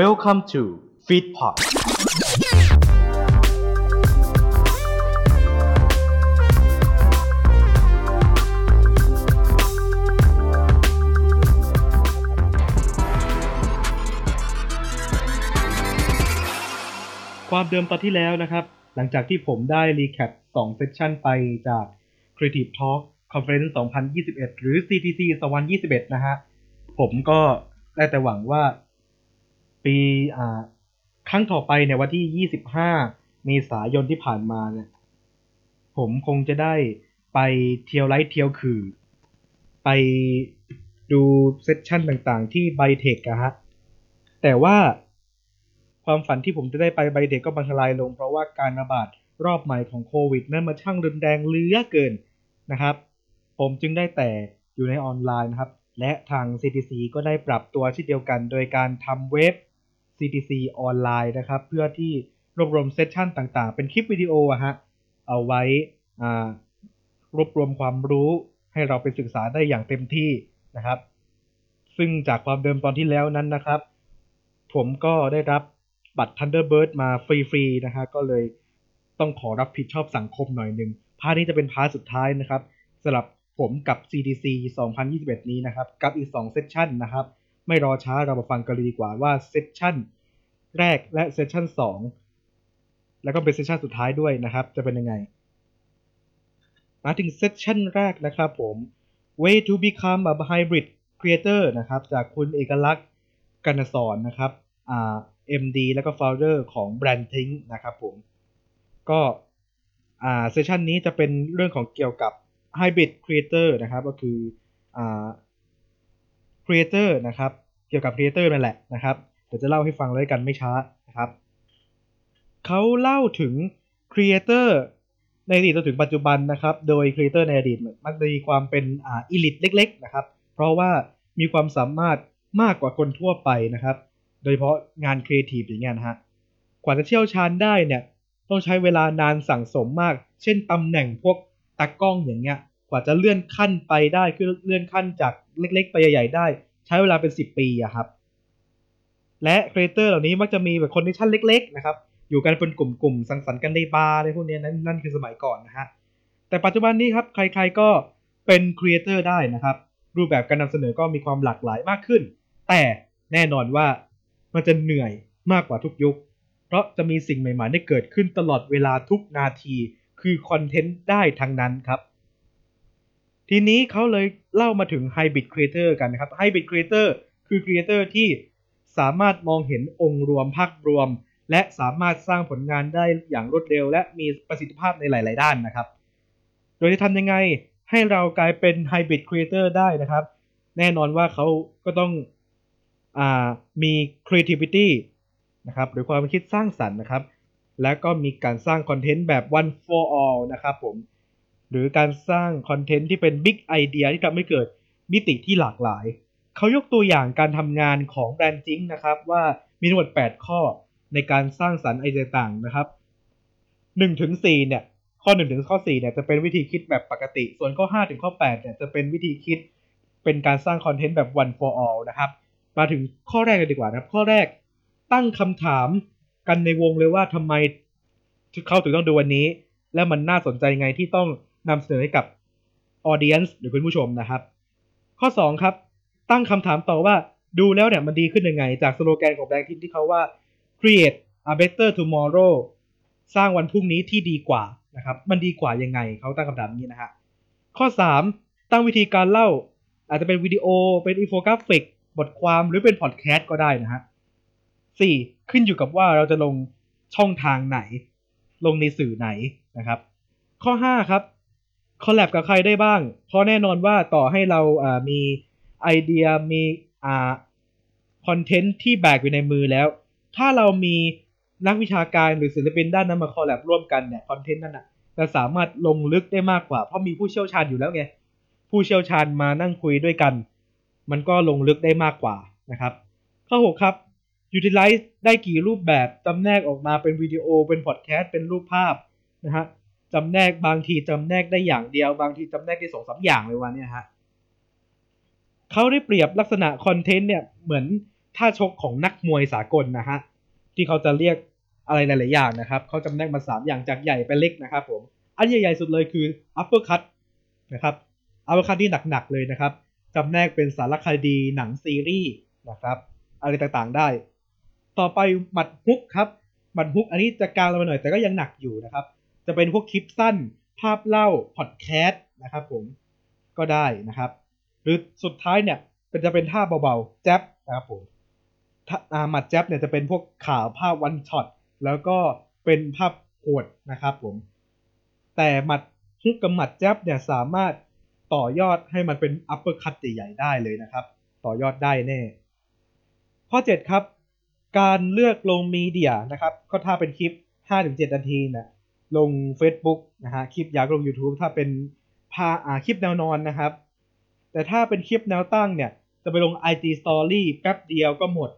Welcome to Feedpot ความเดิมตอนที่แล้วนะครับ หลังจากที่ผมได้รีแคป2เซสชันไปจาก Creative Talk Conference 2021 หรือ CTC 2021 นะฮะ ผมก็ได้แต่หวังว่า ปีอ่าครั้งต่อไปในวันที่ 25 เมษายนที่ผ่านมาเนี่ย ผมคงจะได้ไปเที่ยวไล่เที่ยวคือ ไปดู session ต่างๆ ที่ไบเทคอะฮะ แต่ว่าความฝันที่ผมจะได้ไปไบเทคก็พังทลายลง เพราะว่าการระบาดรอบใหม่ของโควิด นั้นมาช่างรุนแรงเหลือเกินนะครับ ผมจึงได้แต่อยู่ในออนไลน์นะครับ และทาง CTC ก็ได้ปรับตัวเช่นเดียวกัน โดยการทำเว็บ CTC ออนไลน์นะครับ เพื่อที่รวบรวมเซสชันต่างๆ เป็นคลิปวิดีโออะฮะเอาไว้รวบรวมความรู้ให้เราไปศึกษาได้อย่างเต็มที่นะครับ ซึ่งจากความเดิมตอนที่แล้วนั้นนะครับ ผมก็ได้รับบัตร Thunderbird มาฟรีๆนะฮะก็เลยต้องขอรับผิดชอบสังคมหน่อยหนึ่ง part นี้จะเป็น part สุดท้ายนะครับสำหรับผมกับ CTC 2021 นี้นะครับ กับอีก 2 session นะครับ ไม่รอช้าเรามาฟังกันเลยดีกว่าว่า session แรกและ session 2แล้วก็เป็น session สุดท้ายด้วยนะครับ จะเป็นยังไง มาถึง session แรกนะครับผม Way to become a hybrid creator นะครับ จากคุณเอกลักษณ์กันสอนนะครับอ่า MD แล้วก็ founder ของ Brand t i n k นะครับผม ก็อ่าเซสชันนี้จะเป็นเรื่องของเกี่ยวกับ Hybrid Creator นะครับ ก็คืออ่า Creator นะครับเกี่ยวกับ Creator นั่นแหละนะครับเดี๋ยวจะเล่าให้ฟังเลยกันไม่ช้านะครับเขาเล่าถึง Creator ในอดีตจนถึงปัจจุบันนะครับโดย Creator ในอดีตมักจะมีความเป็นอ่า elite เล็กๆนะครับเพราะว่ามีความสามารถมากกว่าคนทั่วไปนะครับโดยเฉพาะงานครีเอทีฟอย่างเงี้ยนะฮะกว่าจะเชี่ยวชาญได้เนี่ยต้องใช้เวลานานสั่งสมมาก เช่นตำแหน่งพวกตากล้องอย่างเงี้ย กว่าจะเลื่อนขั้นไปได้คือเลื่อนขั้นจากเล็กๆ ไปใหญ่ๆได้ ใช้เวลาเป็น 10 ปีอะครับ และ creator เหล่านี้มักจะมีแบบ community เล็ก ๆ นะครับ อยู่กันเป็นกลุ่มๆ สังสรรค์กันในบาร์อะไรพวกนี้นั่นนั่นคือสมัยก่อนนะฮะ แต่ปัจจุบันนี้ครับ ใครๆก็เป็นครีเอเตอร์ได้นะครับ รูปแบบการนำเสนอก็มีความหลากหลายมากขึ้น แต่แน่นอนว่ามันจะเหนื่อยมากกว่าทุกยุค เพราะจะมีสิ่งใหม่ๆได้เกิดขึ้นตลอดเวลาทุกนาที คือคอนเทนต์ได้ทั้งนั้นครับ ทีนี้เขาเลยเล่ามาถึง Hybrid Creator กันนะครับ Hybrid Creator คือ Creator ที่สามารถมองเห็นองค์รวมภาพรวม และสามารถสร้างผลงานได้อย่างรวดเร็ว และมีประสิทธิภาพในหลาย ๆ ด้านนะครับ โดยจะทำยังไงให้เรากลายเป็น Hybrid Creator ได้นะครับ แน่นอนว่าเขาก็ต้องอมี creativity นะครับหรือความคิดสร้างสรรค์นะครับ และก็มีการสร้างคอนเทนต์แบบ one for all นะครับผม หรือการสร้างคอนเทนต์ที่เป็น big idea ที่ทำให้เกิดมิติที่หลากหลาย เขายกตัวอย่างการทำงานของแบรนด์จิงนะครับ ว่ามีทั้งหมด 8 ข้อในการสร้างสรรค์ไอเดียต่างนะครับ1ถึง4เนี่ย ข้อ1ถึงข้อ4เนี่ยจะเป็นวิธีคิดแบบปกติ ส่วนข้อ5ถึงข้อ8เนี่ยจะเป็นวิธีคิดเป็นการสร้างคอนเทนต์แบบ one for all นะครับ มาถึงข้อแรกกันดีกว่านะครับ ข้อแรกตั้งคำถามกันในวงเลยว่าทำไมเขาถึงต้องดูวันนี้ และมันน่าสนใจไงที่ต้อง นำเสนอให้กับ audience หรือคุณผู้ชมนะครับ ข้อ 2 ครับ ตั้งคำถามต่อว่าดูแล้วเนี่ยมันดีขึ้นยังไง จากสโลแกนของ BrandThink ที่เขาว่า create a better tomorrow สร้างวันพรุ่งนี้ที่ดีกว่านะครับ มันดีกว่ายังไงเขาตั้งคำถามนี้นะฮะข้อ 3 ตั้งวิธีการเล่า อาจจะเป็นวิดีโอเป็นอินโฟกราฟิก บทความหรือเป็นพอดแคสต์ก็ได้นะฮะสี่ขึ้นอยู่กับว่าเราจะลงช่องทางไหน ลงในสื่อไหนนะครับ ข้อ 5 ครับ collab กับใครได้บ้าง เพราะแน่นอนว่าต่อให้เราอ่ามีไอเดียมีอ่า content ที่แบกอยู่ในมือแล้ว ถ้าเรามีนักวิชาการหรือศิลปินด้านนั้นมา collab ร่วมกันเนี่ย content นั้นอะจะสามารถลงลึกได้มากกว่า เพราะมีผู้เชี่ยวชาญอยู่แล้วไงผู้เชี่ยวชาญมานั่งคุยด้วยกัน มันก็ลงลึกได้มากกว่านะครับข้อ6ครับ utilize ได้กี่รูปแบบจำแนกออกมาเป็นวิดีโอเป็นพอดแคสต์เป็นรูปภาพนะฮะ จำแนกบางทีจำแนกได้อย่างเดียว บางทีจำแนกได้สองสามอย่างเลยวันนี้ฮะเขาได้เปรียบลักษณะคอนเทนต์เนี่ยเหมือนท่าชกของนักมวยสากลนะฮะที่เขาจะเรียกอะไรหลาย ๆ อย่างนะครับเขาจำแนกมา3อย่างจากใหญ่ไปเล็กนะครับผมอันใหญ่ ๆ สุดเลยคือ upper cut นะครับ upper cut ที่หนัก ๆ เลยนะครับจำแนกเป็นสารคดีหนังซีรีส์นะครับ อะไรต่างๆได้ ต่อไปหมัดฮุกครับหมัดฮุกอันนี้จะกลางลงมาหน่อยแต่ก็ยังหนักอยู่นะครับ จะเป็นพวกคลิปสั้น ภาพเล่าพอดแคสต์นะครับผมก็ได้นะครับ หรือสุดท้ายเนี่ยจะเป็นท่าเบาๆแจ๊บนะครับผมหมัดแจ๊บเนี่ยจะเป็นพวกข่าวภาพวันช็อตแล้วก็เป็นภาพโหดนะครับผม แต่หมัดฮุกกับหมัดแจ๊บเนี่ยสามารถต่อยอดให้มันเป็นอัปเปอร์คัตใหญ่ได้เลยนะครับ ต่อยอดได้แน่ ข้อ 7 ครับ การเลือกลง media นะครับ ก็ถ้าเป็นคลิป 5-7 นาทีนะ ลง Facebook นะฮะคลิปยาวลง YouTube ถ้าเป็นพาอ่าคลิปแนวนอนนะครับ แต่ถ้าเป็นคลิปแนวตั้งเนี่ย จะไปลง IG Story แป๊บเดียวก็หมด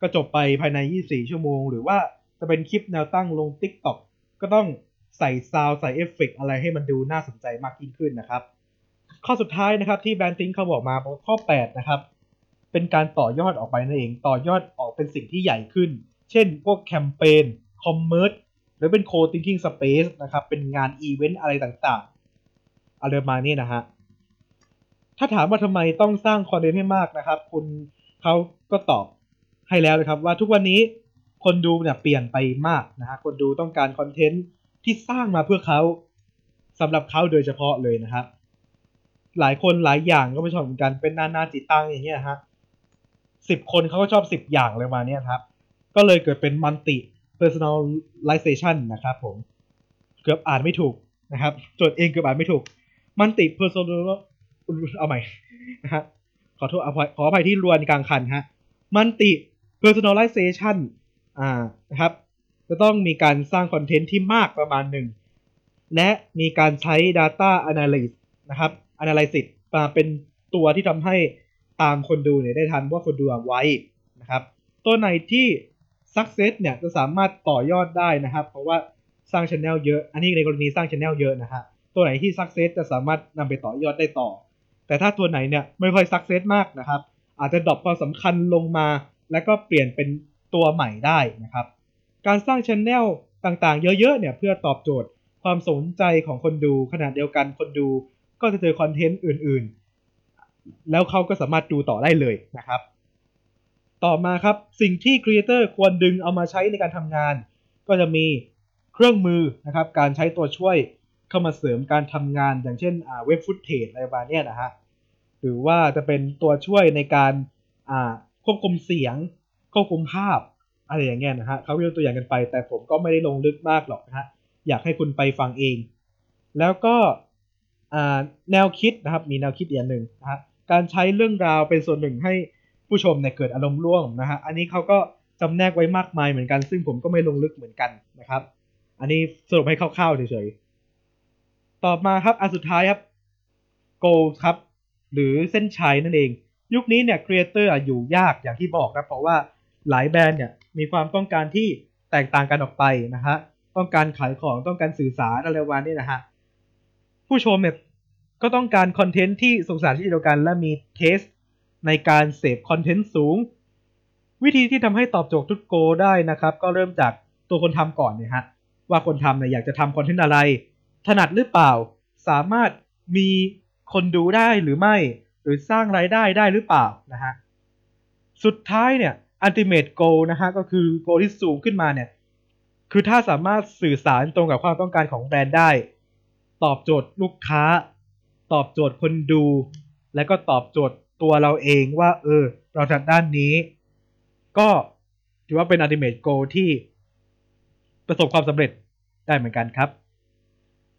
ก็จบไปภายใน 24 ชั่วโมง หรือว่าจะเป็นคลิปแนวตั้งลง TikTok ก็ต้องใส่ซาวใส่เอฟเฟกอะไรให้มันดูน่าสนใจมากยิ่งขึ้นนะครับ ข้อสุดท้ายนะครับที่ BrandThink เขาบอกมาข้อ 8 นะครับ เป็นการต่อยอดออกไปนั่นเอง ต่อยอดออกเป็นสิ่งที่ใหญ่ขึ้น เช่น พวกแคมเปญ commerce หรือเป็น co-thinking space นะครับ เป็นงานอีเวนต์อะไรต่างๆ อะไรมานี่นะฮะ ถ้าถามว่าทำไมต้องสร้างคอนเทนต์ให้มากนะครับ คุณเขาก็ตอบให้แล้วนะครับ ว่าทุกวันนี้คนดูเนี่ยเปลี่ยนไปมากนะฮะ คนดูต้องการคอนเทนต์ที่สร้างมาเพื่อเขาสำหรับเขาโดยเฉพาะเลยนะครับ หลายคนหลายอย่างก็ไม่ชอบเหมือนกันเป็นนานาจิตตังอย่างเงี้ยฮะสิบคนเขาก็ชอบสิบอย่างเลยมาเนี้ยครับ ก็เลยเกิดเป็นมัลติ personalization นะครับผม เกือบอ่านไม่ถูกนะครับจดเองเกือบอ่านไม่ถูก มัลติ personal เอาใหม่นะฮะขอโทษอภัยขออภัยที่รวนกลางคันฮะมัลติ personalization อ่านะครับ จะต้องมีการสร้างคอนเทนต์ที่มากประมาณหนึ่ง และมีการใช้ data analysis นะครับ analysis มาเป็นตัวที่ทำให้ตามคนดูเนี่ยได้ทันว่าคนดูไว้นะครับ ตัวไหนที่ success เนี่ยจะสามารถต่อยอดได้นะครับ เพราะว่าสร้างช anel เยอะ อันนี้ในกรณีสร้างช anel เยอะนะฮะตัวไหนที่ success จะสามารถนำไปต่อยอดได้ต่อ แต่ถ้าตัวไหนเนี่ยไม่ค่อย success มากนะครับ อาจจะดรอปความสำคัญลงมา แล้วก็เปลี่ยนเป็นตัวใหม่ได้นะครับ การสร้างช anel ต่างๆ เยอะๆเนี่ยเพื่อตอบโจทย์ความสนใจของคนดูขนาดเดียวกันคนดูก็จะเจอคอนเทนต์อื่นๆ แล้วเขาก็สามารถดูต่อได้เลยนะครับ ต่อมาครับสิ่งที่ครีเอเตอร์ควรดึงเอามาใช้ในการทำงาน ก็จะมีเครื่องมือนะครับการใช้ตัวช่วยเข้ามาเสริมการทำงานอย่างเช่นเว็บฟุตเทจอะไรประมาณนี้นะฮะหรือว่าจะเป็นตัวช่วยในการควบคุมเสียง ควบคุมภาพอะไรอย่างเงี้ยนะฮะเขายกตัวอย่างกันไป แต่ผมก็ไม่ได้ลงลึกมากหรอกนะฮะอยากให้คุณไปฟังเอง แล้วก็แนวคิดนะครับมีแนวคิดอย่างหนึ่งนะฮะการใช้เรื่องราวเป็นส่วนหนึ่งให้ ผู้ชมเนี่ยเกิดอารมณ์ร่วมนะฮะอันนี้เขาก็จำแนกไว้มากมายเหมือนกัน ซึ่งผมก็ไม่ลงลึกเหมือนกันนะครับ อันนี้สรุปให้คร่าวๆเฉยๆต่อมาครับอันสุดท้ายครับ goal ครับหรือเส้นชัยนั่นเอง ยุคนี้เนี่ยครีเอเตอร์อยู่ยากอย่างที่บอกนะเพราะว่าหลายแบรนด์เนี่ยมีความต้องการที่แตกต่างกันออกไปนะฮะต้องการขายของต้องการสื่อสารอะไรวันนี้นะฮะผู้ชมเนี่ยก็ต้องการคอนเทนต์ที่สงสารที่เดียวกันและมีเทส ในการเสพคอนเทนต์สูง วิธีที่ทำให้ตอบโจทย์ทุกโกได้นะครับ ก็เริ่มจากตัวคนทำก่อนเนี่ยฮะว่าคนทำเนี่ยอยากจะทำคอนเทนต์อะไร ถนัดหรือเปล่า สามารถมีคนดูได้หรือไม่ หรือสร้างรายได้ได้หรือเปล่านะฮะสุดท้ายเนี่ย ultimate goal นะฮะก็คือ goal ที่สูงขึ้นมาเนี่ยคือถ้าสามารถสื่อสารตรงกับความต้องการของแบรนด์ได้ ตอบโจทย์ลูกค้า ตอบโจทย์คนดู และก็ตอบโจทย์ ตัวเราเองว่า เออ เราทำด้านนี้ ก็ถือว่าเป็น ultimate goal ที่ประสบความสำเร็จได้เหมือนกันครับ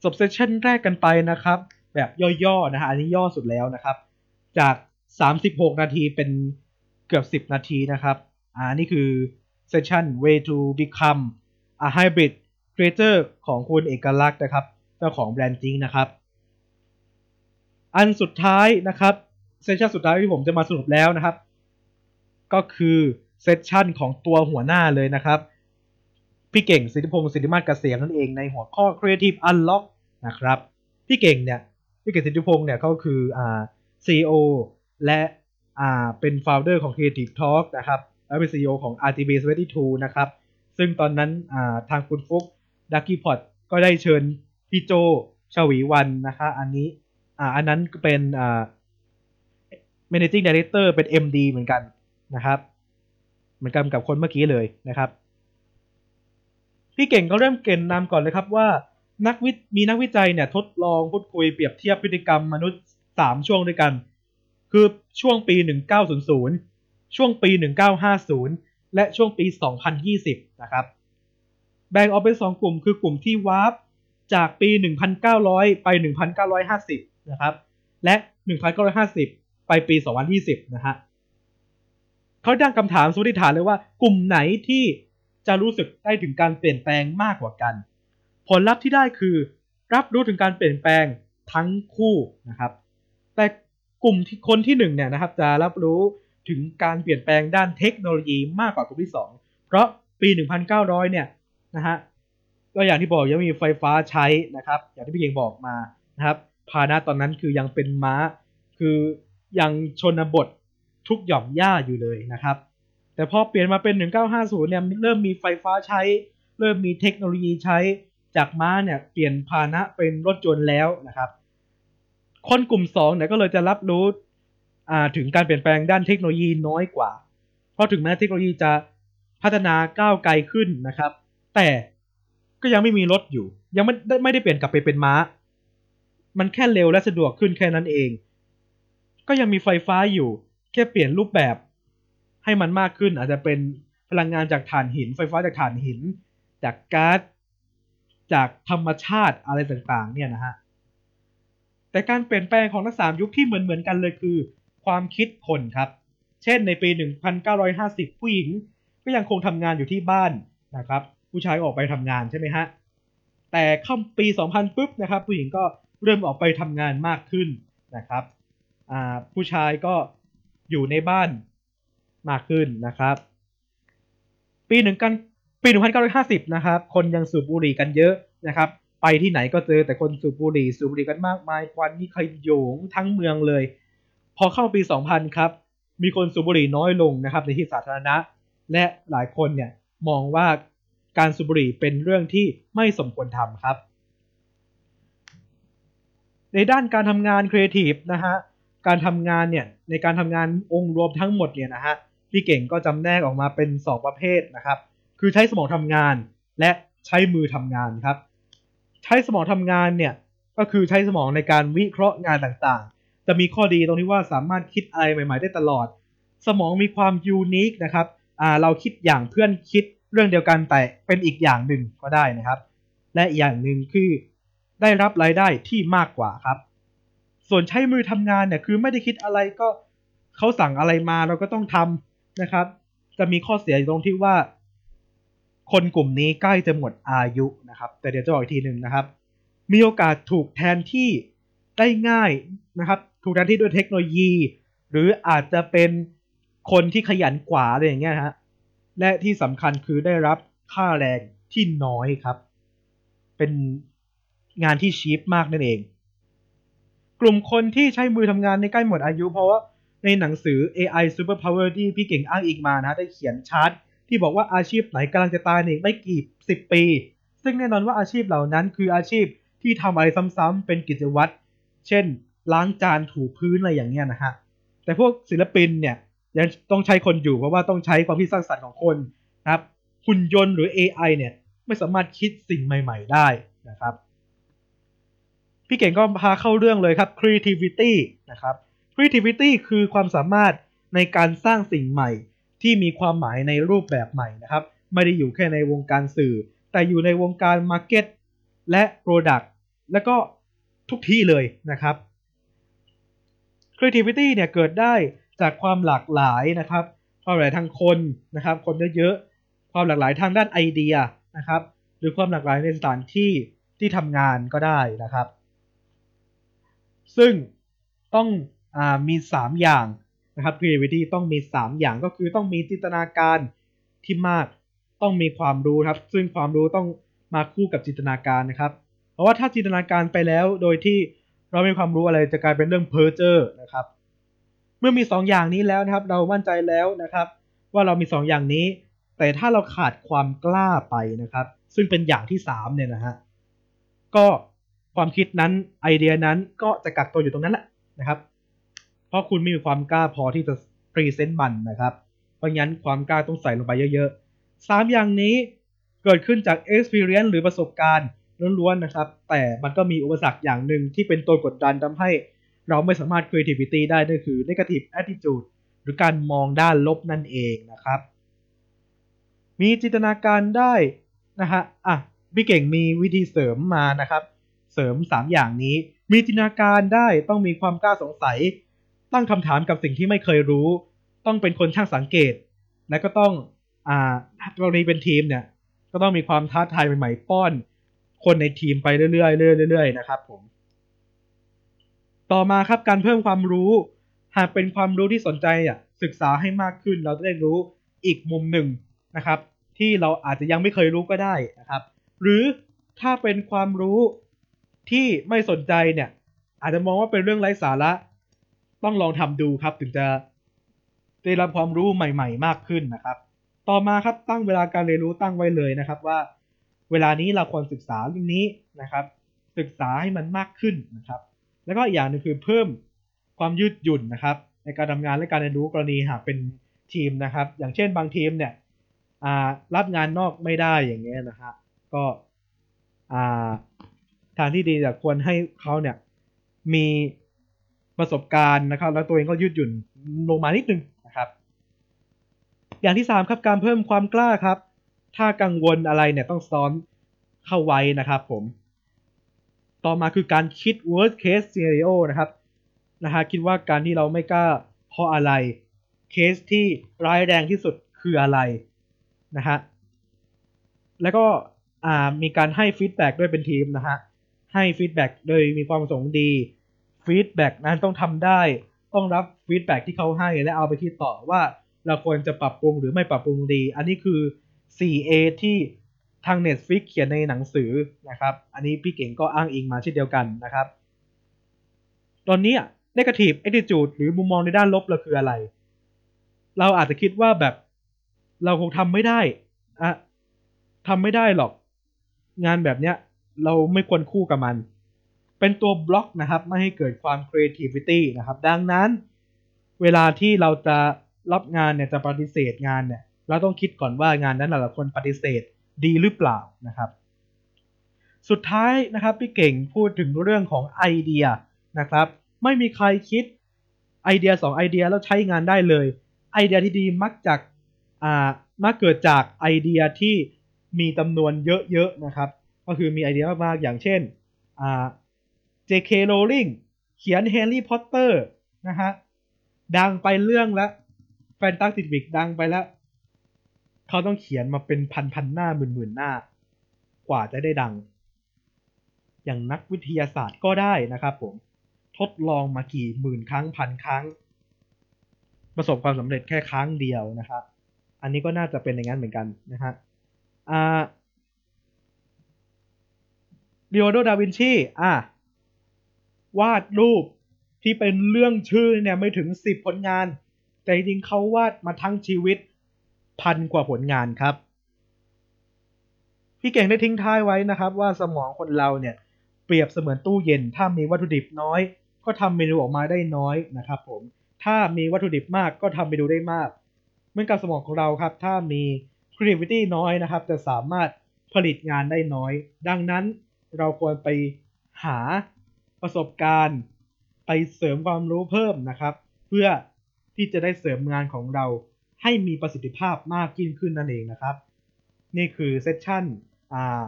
จบเซสชั่นแรกกันไปนะครับ แบบย่อๆนะฮะอันนี้ย่อสุดแล้วนะครับ จาก 36 นาทีเป็นเกือบ 10 นาทีนะครับอ่านี่คือ session way to become a hybrid creator ของคุณเอกลักษณ์นะครับ เจ้าของ BrandThink นะครับ อันสุดท้ายนะครับ session สุดท้ายที่ผมจะมาสรุปแล้วนะครับ ก็คือ session ของตัวหัวหน้าเลยนะครับ พี่เก่งสิทธิพงศ์สิทธิมาศเกษมนั่นเองในหัวข้อ Creative Unlock นะครับ พี่เก่งเนี่ยพี่เก่งสิทธิพงศ์เนี่ยเขาคืออ่า CEO และอ่าเป็น founder ของ Creative Talk นะครับและเป็น CEO ของ RTB 72นะครับ ซึ่งตอนนั้นอ่าทางคุณฟุกดักกี้พอตก็ได้เชิญพี่โจชวีวันนะคะ อันนี้อ่าอันนั้นเป็นอ่า managing director เป็น MD เหมือนกันนะครับ เหมือนกันกับคนเมื่อกี้เลยนะครับ พี่เก่งก็เริ่มเกณฑ์นำก่อนเลยครับว่านักวิมีนักวิจัยเนี่ยทดลองพูดคุยเปรียบเทียบพฤติกรรมมนุษย์ 3 ช่วงด้วยกัน คือช่วงปี 1900 ช่วงปี 1950 และช่วงปี 2020 นะครับแบ่งออกเป็น 2 กลุ่มคือกลุ่มที่วาร์ปจากปี 1900 ไป 1950 นะครับ และ 1950 ปี 2020 นะฮะเขาตั้งคำถามสมมติฐานเลยว่ากลุ่มไหนที่จะรู้สึกได้ถึงการเปลี่ยนแปลงมากกว่ากัน ผลลัพธ์ที่ได้คือ รับรู้ถึงการเปลี่ยนแปลงทั้งคู่นะครับ แต่กลุ่มที่คนที่หนึ่งเนี่ยนะครับจะรับรู้ถึงการเปลี่ยนแปลงด้านเทคโนโลยีมากกว่ากลุ่มที่สองเพราะปี 1900 เนี่ยนะฮะก็อย่างที่บอกยังมีไฟฟ้าใช้นะครับ อย่างที่พี่เก่งบอกมานะครับพาหนะตอนนั้นคือยังเป็นม้า คือ ยังชนบททุกหย่อมหญ้าอยู่เลยนะครับ แต่พอเปลี่ยนมาเป็น 1950 เนี่ยเริ่มมีไฟฟ้าใช้ เริ่มมีเทคโนโลยีใช้จากม้าเนี่ยเปลี่ยนพาหนะเป็นรถยนต์แล้วนะครับ คนกลุ่ม2เนี่ยก็เลยจะรับรู้ถึงการเปลี่ยนแปลงด้านเทคโนโลยีน้อยกว่า เพราะถึงแม้เทคโนโลยีจะพัฒนาก้าวไกลขึ้นนะครับ แต่ก็ยังไม่มีรถอยู่ ยังไม่ได้ไม่ได้เปลี่ยนกลับไปเป็นม้า มันแค่เร็วและสะดวกขึ้นแค่นั้นเอง ก็ยังมีไฟฟ้าอยู่ แค่เปลี่ยนรูปแบบให้มันมากขึ้น อาจจะเป็นพลังงานจากถ่านหิน ไฟฟ้าจากถ่านหิน จากก๊าซจากธรรมชาติอะไรต่างๆ เนี่ยนะฮะแต่การเปลี่ยนแปลงของทั้งสามยุคที่เหมือนเหมือนกันเลยคือ ความคิดคนครับ เช่นในปี 1950 ผู้หญิงก็ยังคงทำงานอยู่ที่บ้านนะครับ ผู้ชายออกไปทำงานใช่ไหมฮะแต่เข้าปี 2000 ปุ๊บนะครับ ผู้หญิงก็เริ่มออกไปทำงานมากขึ้นนะครับ ผู้ชายก็อยู่ในบ้านมากขึ้นนะครับ ปีหนึ่งกันปี 1950 นะครับ คนยังสูบบุหรี่กันเยอะนะครับ ไปที่ไหนก็เจอแต่คนสูบบุหรี่สูบบุหรี่กันมากมายควันนี่ขยโยงทั้งเมืองเลย พอเข้าปี 2000 ครับ มีคนสูบบุหรี่น้อยลงนะครับ ในที่สาธารณะ และหลายคนเนี่ยมองว่าการสูบบุหรี่เป็นเรื่องที่ไม่สมควรทำครับ ในด้านการทำงานครีเอทีฟนะฮะ การทำงานเนี่ยในการทำงานองค์รวมทั้งหมดเนี่ยนะฮะพี่เก่งก็จำแนกออกมาเป็น 2 ประเภทนะครับ คือใช้สมองทำงานและใช้มือทำงานครับ ใช้สมองทำงานเนี่ยก็คือใช้สมองในการวิเคราะห์งานต่างๆ จะมีข้อดีตรงที่ว่าสามารถคิดอะไรใหม่ ๆ ได้ตลอด สมองมีความยูนิคนะครับอ่าเราคิดอย่างเพื่อนคิดเรื่องเดียวกันแต่เป็นอีกอย่างหนึ่งก็ได้นะครับ และอย่างหนึ่งคือได้รับรายได้ที่มากกว่าครับ ส่วนใช้มือทำงานเนี่ยคือไม่ได้คิดอะไรก็เขาสั่งอะไรมาเราก็ต้องทำนะครับ จะมีข้อเสียตรงที่ว่า คนกลุ่มนี้ใกล้จะหมดอายุนะครับ แต่เดี๋ยวจะบอกอีกทีหนึ่งนะครับ มีโอกาสถูกแทนที่ได้ง่ายนะครับ ถูกแทนที่ด้วยเทคโนโลยี หรืออาจจะเป็นคนที่ขยันกว่าอะไรอย่างเงี้ยฮะและที่สำคัญคือได้รับค่าแรงที่น้อยครับ เป็นงานที่ชีพมากนั่นเอง กลุ่มคนที่ใช้มือทำงานในใกล้หมดอายุ เพราะว่าในหนังสือ AI Superpower ที่พี่เก่งอ้างอิงมานะได้เขียนชาร์ตที่บอกว่าอาชีพไหนกำลังจะตายในไม่กี่สิบปี ซึ่งแน่นอนว่าอาชีพเหล่านั้น คืออาชีพที่ทำอะไรซ้ำๆเป็นกิจวัตร เช่น ล้างจานถูพื้นอะไรอย่างเงี้ยนะฮะ แต่พวกศิลปินเนี่ยยังต้องใช้คนอยู่เพราะว่าต้องใช้ความคิดสร้างสรรค์ของคนนะครับหุ่นยนต์หรือ AI เนี่ยไม่สามารถคิดสิ่งใหม่ ๆ ได้นะครับ พี่เก่งก็พาเข้าเรื่องเลยครับ creativity นะครับ creativity คือความสามารถในการสร้างสิ่งใหม่ที่มีความหมายในรูปแบบใหม่นะครับ ไม่ได้อยู่แค่ในวงการสื่อ แต่อยู่ในวงการ Market และ Product แล้วก็ทุกที่เลยนะครับ creativity เนี่ยเกิดได้จากความหลากหลายนะครับความหลากหลายทางคนนะครับ คนเยอะๆความหลากหลายทางด้านไอเดียนะครับ หรือความหลากหลายในสถานที่ที่ทำงานก็ได้นะครับ ซึ่งต้องอมี 3 อย่างนะครับ creativity ต้องมี 3 อย่างก็คือต้องมีจินตนาการที่มากต้องมีความรู้ครับ ซึ่งความรู้ต้องมาคู่กับจินตนาการนะครับ เพราะว่าถ้าจินตนาการไปแล้วโดยที่เราไม่มีความรู้อะไรจะกลายเป็นเรื่องเพ้อเจ้อนะครับ เมื่อมีสองอย่างนี้แล้วนะครับ เรามั่นใจแล้วนะครับ ว่าเรามีสองอย่างนี้ แต่ถ้าเราขาดความกล้าไปนะครับ ซึ่งเป็นอย่างที่สามเนี่ยนะฮะก็ ความคิดนั้นไอเดียนั้นก็จะกักตัวอยู่ตรงนั้นแหละนะครับ เพราะคุณไม่มีความกล้าพอที่จะพรีเซนต์มันนะครับ เพราะงั้นความกล้าต้องใส่ลงไปเยอะๆสามอย่างนี้เกิดขึ้นจาก experience หรือประสบการณ์ล้วนๆนะครับ แต่มันก็มีอุปสรรคอย่างหนึ่งที่เป็นตัวกดดันทำให้เราไม่สามารถ creativity ได้นั่นคือ negative attitude หรือการมองด้านลบนั่นเองนะครับ มีจินตนาการได้นะฮะอะพี่เก่งมีวิธีเสริมมานะครับ เสริม 3 อย่างนี้ มีจินตนาการได้ต้องมีความกล้าสงสัย ตั้งคำถามกับสิ่งที่ไม่เคยรู้ ต้องเป็นคนช่างสังเกต และก็ต้องอ่ากรณีเป็นทีมเนี่ยก็ต้องมีความท้าทายใหม่ๆป้อน คนในทีมไปเรื่อยๆเรื่อยๆเรื่อยๆนะครับผมต่อมาครับการเพิ่มความรู้ หากเป็นความรู้ที่สนใจอะศึกษาให้มากขึ้นเราจะได้รู้อีกมุมหนึ่งนะครับ ที่เราอาจจะยังไม่เคยรู้ก็ได้นะครับ หรือถ้าเป็นความรู้ ที่ไม่สนใจเนี่ย อาจจะมองว่าเป็นเรื่องไร้สาระ ต้องลองทำดูครับ ถึงจะได้รับความรู้ใหม่ ๆ มากขึ้นนะครับ ต่อมาครับตั้งเวลาการเรียนรู้ตั้งไว้เลยนะครับว่า เวลานี้เราควรศึกษาเรื่องนี้นะครับ ศึกษาให้มันมากขึ้นนะครับ แล้วก็อีกอย่างหนึงคือเพิ่มความยืดหยุ่นนะครับ ในการทำงานและการเรียนรู้กรณีหากเป็นทีมนะครับ อย่างเช่นบางทีมเนี่ยรับงานนอกไม่ได้อย่างเงี้ยนะฮะก็ ทางที่ดีจะควรให้เขาเนี่ยมีประสบการณ์นะครับ แล้วตัวเองก็ยืดหยุ่นลงมานิดนึงนะครับ อย่างที่สามครับการเพิ่มความกล้าครับ ถ้ากังวลอะไรเนี่ยต้องซ้อนเข้าไว้นะครับผมต่อมาคือการคิด worst case scenario นะครับนะฮะคิดว่าการที่เราไม่กล้าเพราะอะไรเคสที่ร้ายแรงที่สุดคืออะไรนะฮะแล้วก็มีการให้ feedback ด้วยเป็นทีมนะฮะ ให้ feedback โดยมีความประสงค์ดี feedback นั้นต้องทำได้ ต้องรับ feedback ที่เขาให้และเอาไปคิดต่อว่าเราควรจะปรับปรุงหรือไม่ปรับปรุงดี อันนี้คือ 4A ที่ทาง Netflix เขียนในหนังสือนะครับ อันนี้พี่เก่งก็อ้างอิงมาเช่นเดียวกันนะครับ ตอนนี้ negative attitude หรือมุมมองในด้านลบเราคืออะไร เราอาจจะคิดว่าแบบเราคงทำไม่ได้อะทำไม่ได้หรอก งานแบบเนี้ย เราไม่ควรคู่กับมัน เป็นตัวบล็อกนะครับ ไม่ให้เกิดความ creativity นะครับ ดังนั้น เวลาที่เราจะรับงานเนี่ยจะปฏิเสธงานเนี่ยเราต้องคิดก่อนว่างานนั้นเราควรปฏิเสธดีหรือเปล่านะครับ สุดท้ายนะครับพี่เก่งพูดถึงเรื่องของไอเดียนะครับ ไม่มีใครคิดไอเดีย 2 ไอเดียแล้วใช้งานได้เลย ไอเดียที่ดีมักจากอ่ามักเกิดจากไอเดียที่มีจำนวนเยอะๆนะครับ ก็คือมีไอเดียมากๆอย่างเช่นอ่า J.K. Rowling เขียน Harry Potter นะฮะ ดังไปเรื่องแล้วแฟนตาสติกบิกดังไปแล้ว เขาต้องเขียนมาเป็นพันพันหน้าหมื่นหมื่นหน้า กว่าจะได้ดัง อย่างนักวิทยาศาสตร์ก็ได้นะครับผม ทดลองมากี่หมื่นครั้งพันครั้ง ประสบความสำเร็จแค่ครั้งเดียวนะครับ อันนี้ก็น่าจะเป็นอย่างนั้นเหมือนกันนะฮะอ่า ลโอโด ดาวินชี อ่าวาดรูปที่เป็นเรื่องชื่อเนี่ยไม่ถึงสิบผลงาน แต่จริงเขาวาดมาทั้งชีวิตพันกว่าผลงานครับ พี่เก่งได้ทิ้งท้ายไว้นะครับ ว่าสมองคนเราเนี่ยเปรียบเสมือนตู้เย็น ถ้ามีวัตถุดิบน้อย ก็ทำเมนูออกมาได้น้อยนะครับผม ถ้ามีวัตถุดิบมากก็ทำเมนูได้มาก เหมือนกับสมองของเราครับ ถ้ามี creativity น้อยนะครับ จะสามารถผลิตงานได้น้อย ดังนั้น เราควรไปหาประสบการณ์ ไปเสริมความรู้เพิ่มนะครับ เพื่อที่จะได้เสริมงานของเราให้มีประสิทธิภาพมากยิ่งขึ้นนั่นเองนะครับ นี่คือเซสชั่นอ่า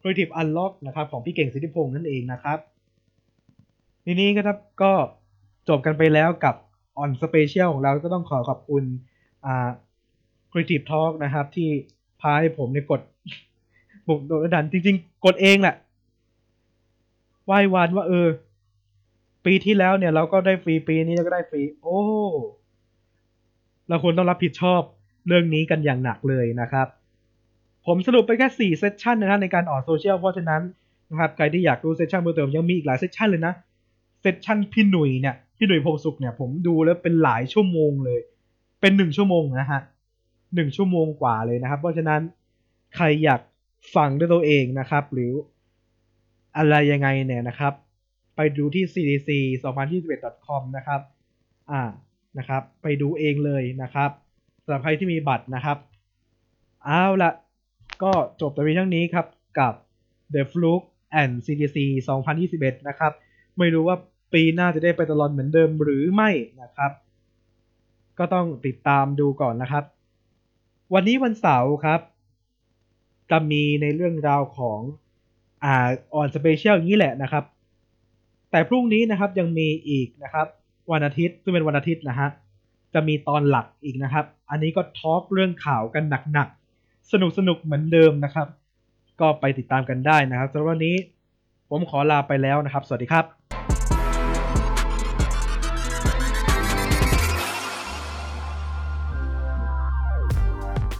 Creative Unlock นะครับของพี่เก่งสิทธิพงศ์นั่นเองนะครับทีนี้ก็ครับก็จบกันไปแล้วกับ On Special ของเราก็ต้องขอขอบคุณอ่า Creative Talk นะครับ ที่พาให้ผมในกดปุ่มโดดดันจริง ๆ กดเองแหละ ไหว้วันว่าเออ ปีที่แล้วเนี่ย เราก็ได้ฟรีปีนี้เราก็ได้ฟรี โอ้เราควรต้องรับผิดชอบเรื่องนี้กันอย่างหนักเลยนะครับ ผมสรุปไปแค่ 4 session นะครับในการออกโซเชียลเพราะฉะนั้นนะครับใครที่อยากดู session เพิ่มเติมยังมีอีกหลาย session เลยนะเซสชันพี่หนุ่ยเนี่ยพี่หนุ่ยพงสุขเนี่ยผมดูแล้วเป็นหลายชั่วโมงเลย เป็นหนึ่งชั่วโมงนะฮะหนึ่งชั่วโมงกว่าเลยนะครับ เพราะฉะนั้นใครอยากฟังด้วยตัวเองนะครับ หรือ อะไรยังไงเนี่ยนะครับ ไปดูที่ cdc 2021 com นะครับอ่านะครับ ไปดูเองเลยนะครับสำหรับใครที่มีบัตรนะครับเอาละก็จบแต่เพียงเท่านี้ครับกับ The Fluke and CTC 2021 นะครับ ไม่รู้ว่าปีหน้าจะได้ไปตลอดเหมือนเดิมหรือไม่นะครับ ก็ต้องติดตามดูก่อนนะครับ วันนี้วันเสาร์ครับ จะมีในเรื่องราวของ อ่า On Special อย่างนี้แหละนะครับ แต่พรุ่งนี้นะครับยังมีอีกนะครับ วันอาทิตย์ซึ่งเป็นวันอาทิตย์นะฮะจะมีตอนหลักอีกนะครับ อันนี้ก็ talk เรื่องข่าวกันหนักๆ สนุกสนุกๆเหมือนเดิมนะครับ ก็ไปติดตามกันได้นะครับสำหรับวันนี้ผมขอลาไปแล้วนะครับ สวัสดีครับ